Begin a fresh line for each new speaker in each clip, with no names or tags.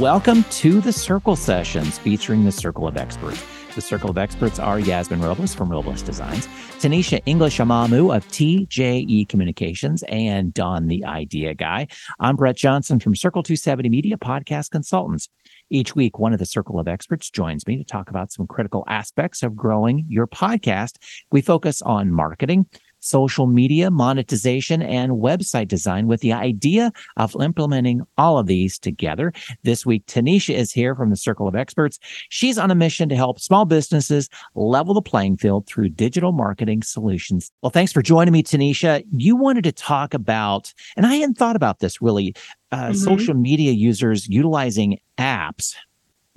Welcome to the Circle Sessions featuring the Circle of Experts. The Circle of Experts are Yasmine Robles from Robles Designs, Tonnisha English Amamoo of TJE Communications, and Don the Idea Guy. I'm Brett Johnson from Circle 270 Media Podcast Consultants. Each week, one of the Circle of Experts joins me to talk about some critical aspects of growing your podcast. We focus on marketing, social media, monetization, and website design with the idea of implementing all of these together. This week, Tonnisha is here from the Circle of Experts. She's on a mission to help small businesses level the playing field through digital marketing solutions. Well, thanks for joining me, Tonnisha. You wanted to talk about, and I hadn't thought about this really, uh, mm-hmm. social media users utilizing apps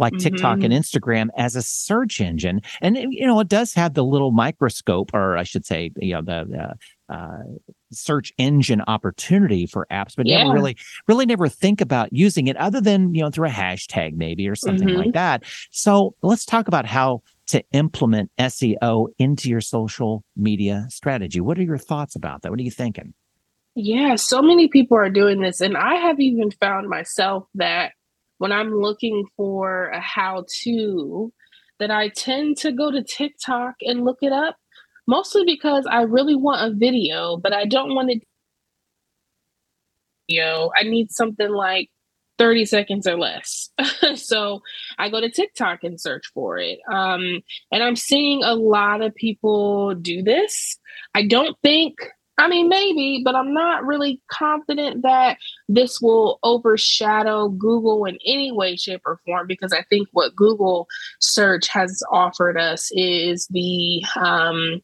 like TikTok mm-hmm. and Instagram as a search engine. And you know, it does have the little microscope, or I should say, you know, the uh, uh, search engine opportunity for apps, but yeah. never really, really never think about using it other than you know through a hashtag maybe or something mm-hmm. like that. So let's talk about how to implement SEO into your social media strategy. What are your thoughts about that? What are you thinking?
Yeah, so many people are doing this, and I have even found myself that when I'm looking for a how to, that I tend to go to TikTok and look it up, mostly because I really want a video, but I don't want it. Video. I need something like 30 seconds or less. so I go to TikTok and search for it. Um, and I'm seeing a lot of people do this. I don't think I mean, maybe, but I'm not really confident that this will overshadow Google in any way, shape, or form because I think what Google search has offered us is the um,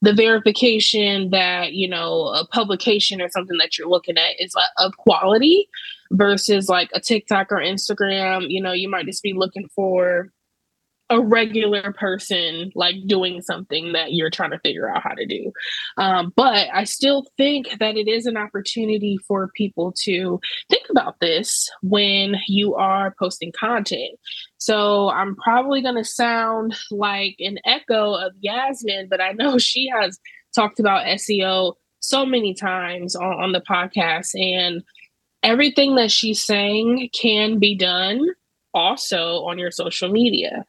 the verification that you know a publication or something that you're looking at is of quality versus like a TikTok or Instagram. You know, you might just be looking for a regular person like doing something that you're trying to figure out how to do. Um, but I still think that it is an opportunity for people to think about this when you are posting content. So I'm probably going to sound like an echo of Yasmine, but I know she has talked about SEO so many times on, on the podcast, and everything that she's saying can be done also on your social media.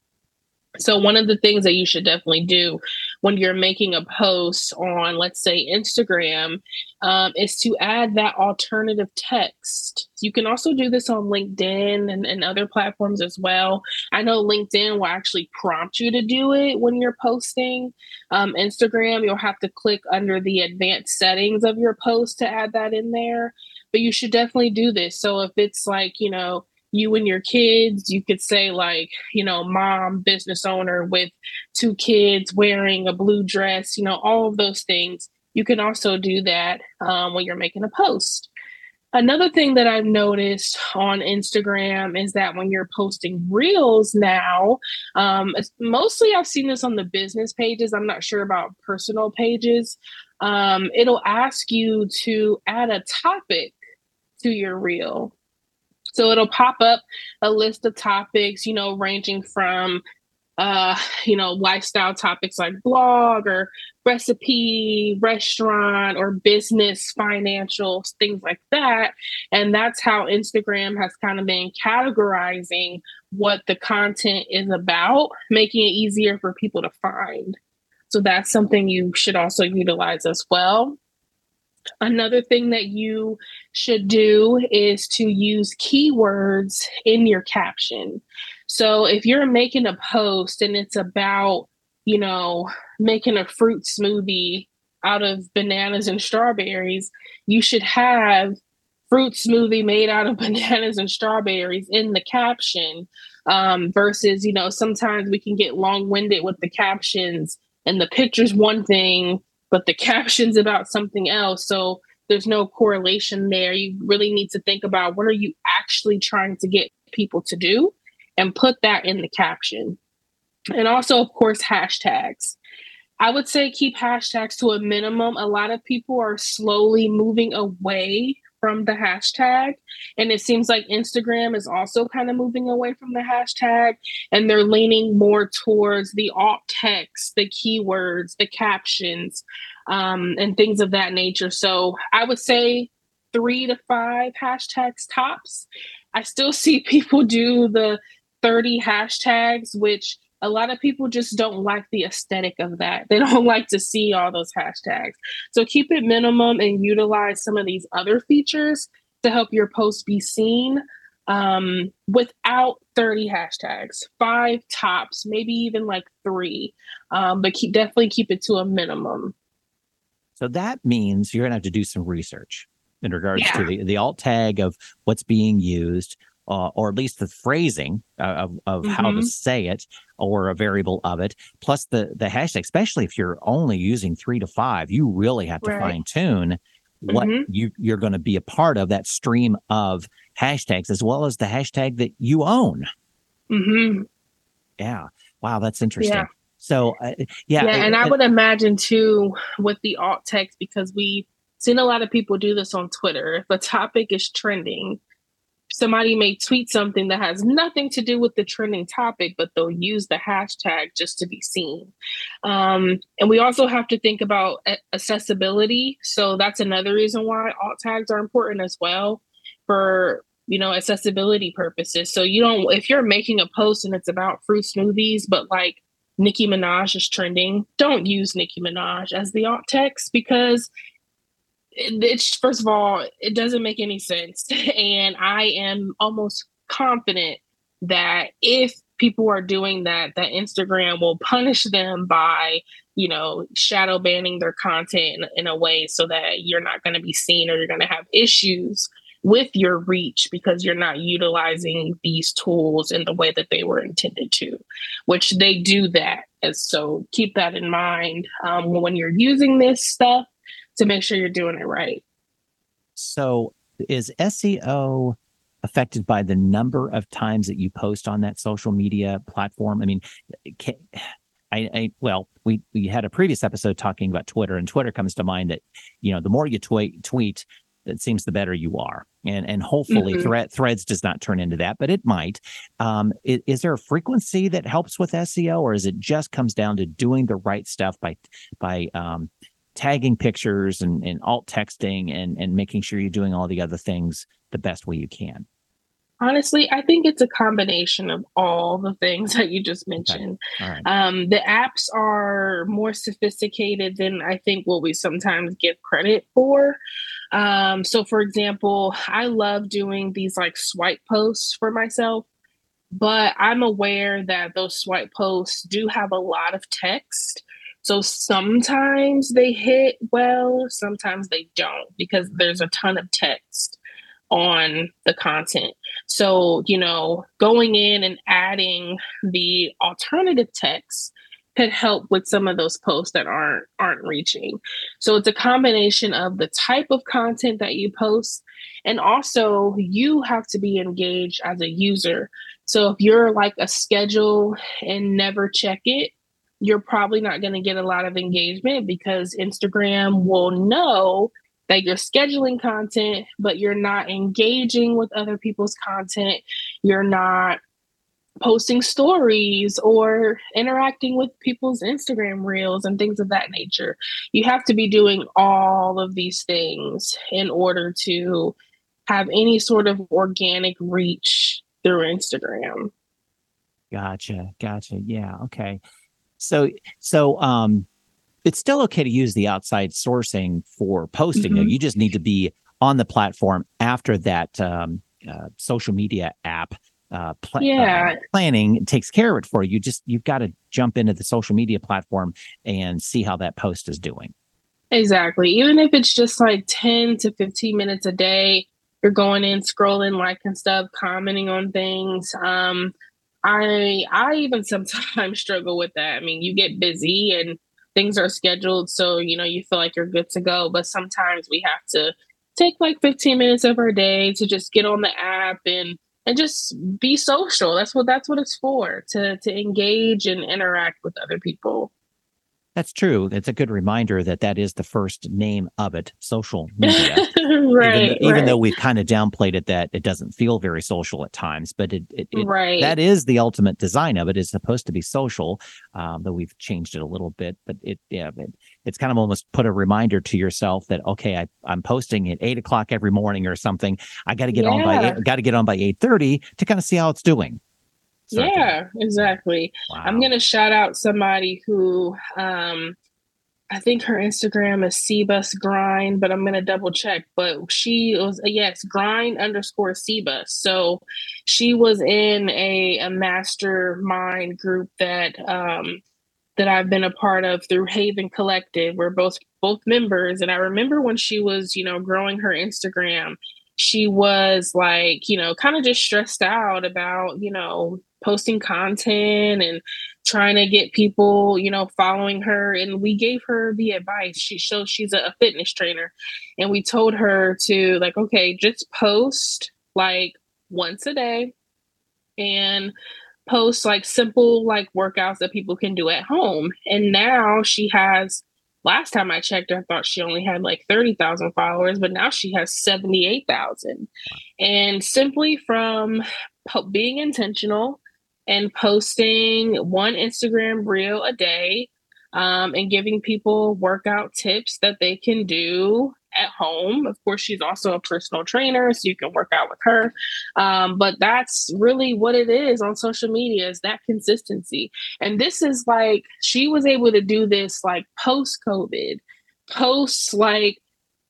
So, one of the things that you should definitely do when you're making a post on, let's say, Instagram, um, is to add that alternative text. You can also do this on LinkedIn and, and other platforms as well. I know LinkedIn will actually prompt you to do it when you're posting. Um, Instagram, you'll have to click under the advanced settings of your post to add that in there. But you should definitely do this. So, if it's like, you know, you and your kids. You could say, like, you know, mom, business owner with two kids wearing a blue dress, you know, all of those things. You can also do that um, when you're making a post. Another thing that I've noticed on Instagram is that when you're posting reels now, um, mostly I've seen this on the business pages. I'm not sure about personal pages. Um, it'll ask you to add a topic to your reel. So it'll pop up a list of topics, you know, ranging from uh, you know, lifestyle topics like blog or recipe, restaurant, or business, financial, things like that. And that's how Instagram has kind of been categorizing what the content is about, making it easier for people to find. So that's something you should also utilize as well. Another thing that you should do is to use keywords in your caption. So if you're making a post and it's about, you know, making a fruit smoothie out of bananas and strawberries, you should have fruit smoothie made out of bananas and strawberries in the caption um, versus, you know, sometimes we can get long winded with the captions and the picture's one thing but the caption's about something else. So there's no correlation there. You really need to think about what are you actually trying to get people to do and put that in the caption. And also, of course, hashtags. I would say keep hashtags to a minimum. A lot of people are slowly moving away from the hashtag. And it seems like Instagram is also kind of moving away from the hashtag and they're leaning more towards the alt text, the keywords, the captions, um, and things of that nature. So I would say three to five hashtags tops. I still see people do the 30 hashtags, which a lot of people just don't like the aesthetic of that. They don't like to see all those hashtags. So keep it minimum and utilize some of these other features to help your post be seen um, without 30 hashtags, five tops, maybe even like three, um, but keep definitely keep it to a minimum.
So that means you're gonna have to do some research in regards yeah. to the, the alt tag of what's being used, uh, or at least the phrasing uh, of, of mm-hmm. how to mm-hmm. say it or a variable of it, plus the the hashtag, especially if you're only using three to five, you really have to right. fine tune what mm-hmm. you you're going to be a part of that stream of hashtags as well as the hashtag that you own.
Mm-hmm.
Yeah. Wow, that's interesting. Yeah. So, uh, yeah.
Yeah, and I would imagine too with the alt text because we've seen a lot of people do this on Twitter. If a topic is trending, somebody may tweet something that has nothing to do with the trending topic, but they'll use the hashtag just to be seen. Um, and we also have to think about accessibility. So that's another reason why alt tags are important as well for you know accessibility purposes. So you don't if you're making a post and it's about fruit smoothies, but like Nicki Minaj is trending, don't use Nicki Minaj as the alt text because it's first of all, it doesn't make any sense. And I am almost confident that if people are doing that, that Instagram will punish them by, you know, shadow banning their content in, in a way so that you're not going to be seen or you're going to have issues with your reach because you're not utilizing these tools in the way that they were intended to, which they do that. And so keep that in mind um, when you're using this stuff to make sure you're doing it right.
So, is SEO affected by the number of times that you post on that social media platform? I mean, can, I, I, well, we we had a previous episode talking about Twitter, and Twitter comes to mind that you know the more you tweet, tweet, it seems the better you are, and and hopefully mm-hmm. thread, Threads does not turn into that, but it might. Um, is, is, there a frequency that helps with SEO, or is it just comes down to doing the right stuff by by um, tagging pictures and, and alt texting and, and making sure you're doing all the other things the best way you can?
Honestly, I think it's a combination of all the things that you just mentioned. Okay. Right. Um, the apps are more sophisticated than I think what we sometimes give credit for. Um, so, for example, I love doing these like swipe posts for myself, but I'm aware that those swipe posts do have a lot of text. So sometimes they hit well, sometimes they don't because there's a ton of text on the content. So, you know, going in and adding the alternative text could help with some of those posts that aren't aren't reaching. So it's a combination of the type of content that you post and also you have to be engaged as a user. So if you're like a schedule and never check it, you're probably not going to get a lot of engagement because Instagram will know that you're scheduling content, but you're not engaging with other people's content. You're not posting stories or interacting with people's Instagram reels and things of that nature. You have to be doing all of these things in order to have any sort of organic reach through Instagram.
Gotcha. Gotcha. Yeah. Okay. So, so, um, it's still okay to use the outside sourcing for posting. Mm-hmm. You just need to be on the platform after that um, uh, social media app uh, pl- uh, yeah. Uh, planning takes care of it for you. you just you've got to jump into the social media platform and see how that post is doing.
Exactly. Even if it's just like 10 to 15 minutes a day, you're going in, scrolling, liking stuff, commenting on things. Um, I I even sometimes struggle with that. I mean, you get busy and things are scheduled so you know you feel like you're good to go, but sometimes we have to take like 15 minutes of our day to just get on the app and and just be social. That's what that's what it's for to to engage and interact with other people.
That's true. It's a good reminder that that is the first name of it, social media.
right.
Even, even
right.
though we've kind of downplayed it that it doesn't feel very social at times, but it, it, it
right.
that is the ultimate design of it is supposed to be social um, though we've changed it a little bit but it yeah it, it's kind of almost put a reminder to yourself that okay I, i'm posting at eight o'clock every morning or something i got to get on by got to get on by 8.30 to kind of see how it's doing sort of thing.
yeah, exactly. I'm gonna shout out somebody who um I think her Instagram is Cbus Grind, but I'm gonna double check. But she was yes, grind underscore Cbus. So she was in a, a mastermind group that um that I've been a part of through Haven Collective. We're both both members. And I remember when she was, you know, growing her Instagram, she was like, you know, kind of just stressed out about, you know, posting content and trying to get people, you know, following her. And we gave her the advice. She shows she's a, a fitness trainer. And we told her to like, okay, just post like once a day and post like simple like workouts that people can do at home. And now she has last time I checked, I thought she only had like 30,000 followers, but now she has 78,000. And simply from being intentional and posting one Instagram reel a day um, and giving people workout tips that they can do at home. Of course, she's also a personal trainer, so you can work out with her. Um, but that's really what it is on social media is that consistency. And this is like she was able to do this like post COVID, post like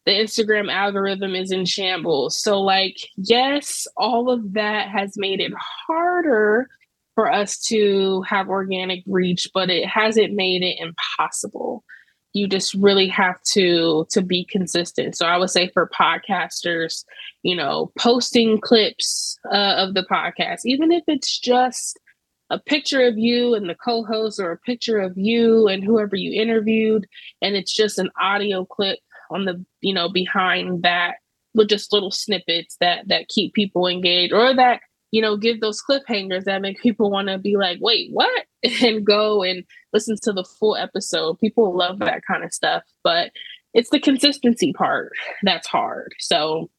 the Instagram algorithm is in shambles. So, like, yes, all of that has made it harder for us to have organic reach, but it hasn't made it impossible. You just really have to to be consistent. So I would say for podcasters, you know, posting clips uh, of the podcast, even if it's just a picture of you and the co-host or a picture of you and whoever you interviewed and it's just an audio clip on the you know behind that with just little snippets that that keep people engaged or that you know give those cliffhangers that make people want to be like wait what? and go and listen to the full episode. People love that kind of stuff but it's the consistency part that's hard. So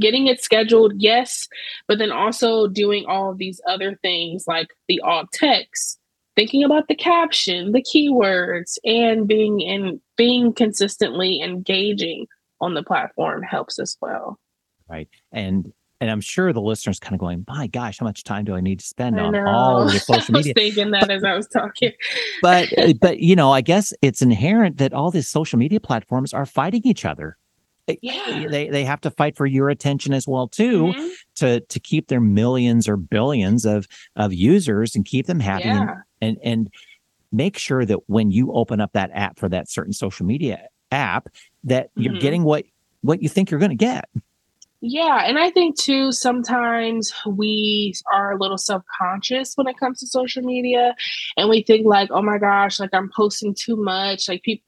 getting it scheduled yes but then also doing all of these other things like the alt text thinking about the caption the keywords and being in being consistently engaging on the platform helps as well.
Right and and i'm sure the listeners kind of going my gosh how much time do i need to spend on all of the social media?
I was thinking that as I was talking.
but uh, but you know i guess it's inherent that all these social media platforms are fighting each other
Yeah.
they they have to fight for your attention as well too
Mhm.
to to keep their millions or billions of of users and keep them happy and,
Yeah.
and and make sure that when you open up that app for that certain social media app that you're
Mhm.
getting what what you think you're going to get
Yeah, and I think too sometimes we are a little subconscious when it comes to social media and we think like, "Oh my gosh, like I'm posting too much." Like people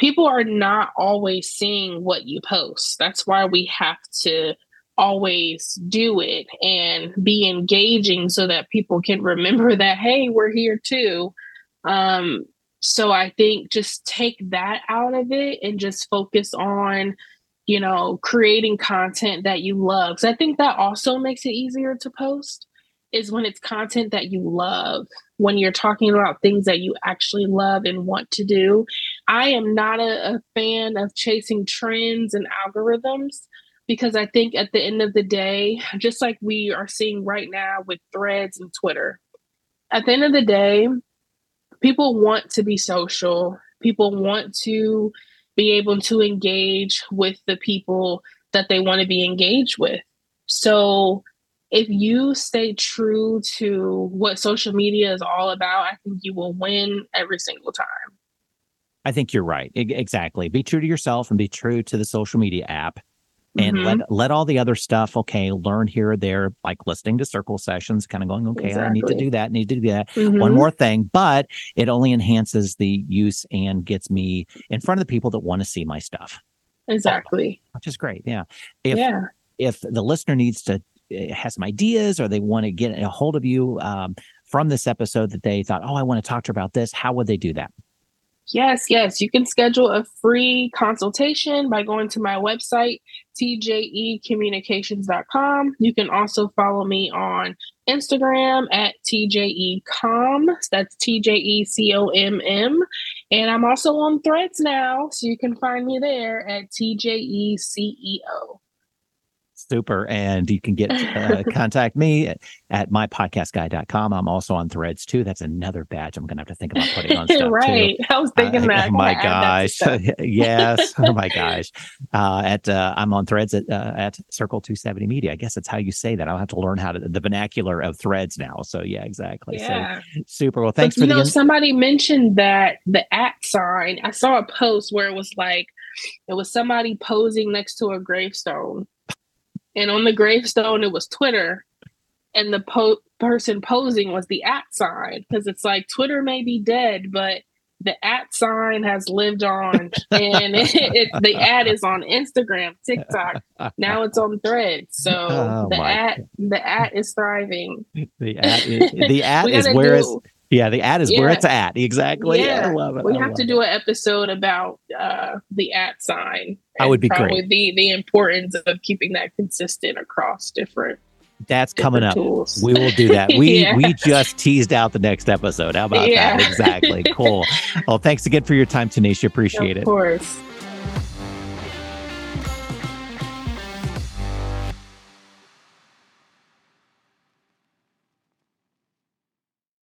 people are not always seeing what you post. That's why we have to always do it and be engaging so that people can remember that hey, we're here too. Um so I think just take that out of it and just focus on you know, creating content that you love. So I think that also makes it easier to post is when it's content that you love, when you're talking about things that you actually love and want to do. I am not a, a fan of chasing trends and algorithms because I think at the end of the day, just like we are seeing right now with threads and Twitter, at the end of the day, people want to be social. People want to be able to engage with the people that they want to be engaged with. So if you stay true to what social media is all about, I think you will win every single time.
i think you're right exactly be true to yourself and be true to the social media app and
Mhm.
let let all the other stuff okay learn here or there like listening to circle sessions kind of going okay i need to do that need to do that one
Mhm.
more thing but it only enhances the use and gets me in front of the people that want to see my stuff
Exactly.
which is great yeah if
yeah.
if the listener needs to uh, has some ideas or they want to get a hold of you um, from this episode that they thought oh i want to talk to her about this how would they do that
Yes, yes. You can schedule a free consultation by going to my website, tjecommunications.com. You can also follow me on Instagram at tjecom. That's T J E C O M M. And I'm also on threads now, so you can find me there at tjeceo.
Super. And you can get uh, contact me at, at mypodcastguy.com. I'm also on threads too. That's another badge I'm going to have to think about putting on stuff
right.
Too.
I was thinking uh, that.
Oh my gosh. yes. Oh my gosh. Uh, at uh, I'm on threads at uh, at Circle 270 Media. I guess that's how you say that. I'll have to learn how to the vernacular of threads now. So yeah, exactly.
Yeah.
So super. Well, thanks
but,
for
you
the
know, somebody mentioned that the at sign. I saw a post where it was like it was somebody posing next to a gravestone and on the gravestone it was Twitter, and the po- person posing was the at sign because it's like Twitter may be dead, but the at sign has lived on, and it, it, the ad is on Instagram, TikTok. Now it's on Threads, so oh the at God. the at is thriving.
The at is, the at is where it's yeah, the ad is yeah. where it's at. Exactly. Yeah, I love it.
We
I
have to do an episode about uh, the at sign.
I would be great.
The the importance of keeping that consistent across different.
That's
different
coming up.
Tools.
We will do that. We yeah. we just teased out the next episode. How about
yeah.
that? Exactly. Cool. well, thanks again for your time, Tonnisha. Appreciate
of
it.
Of course.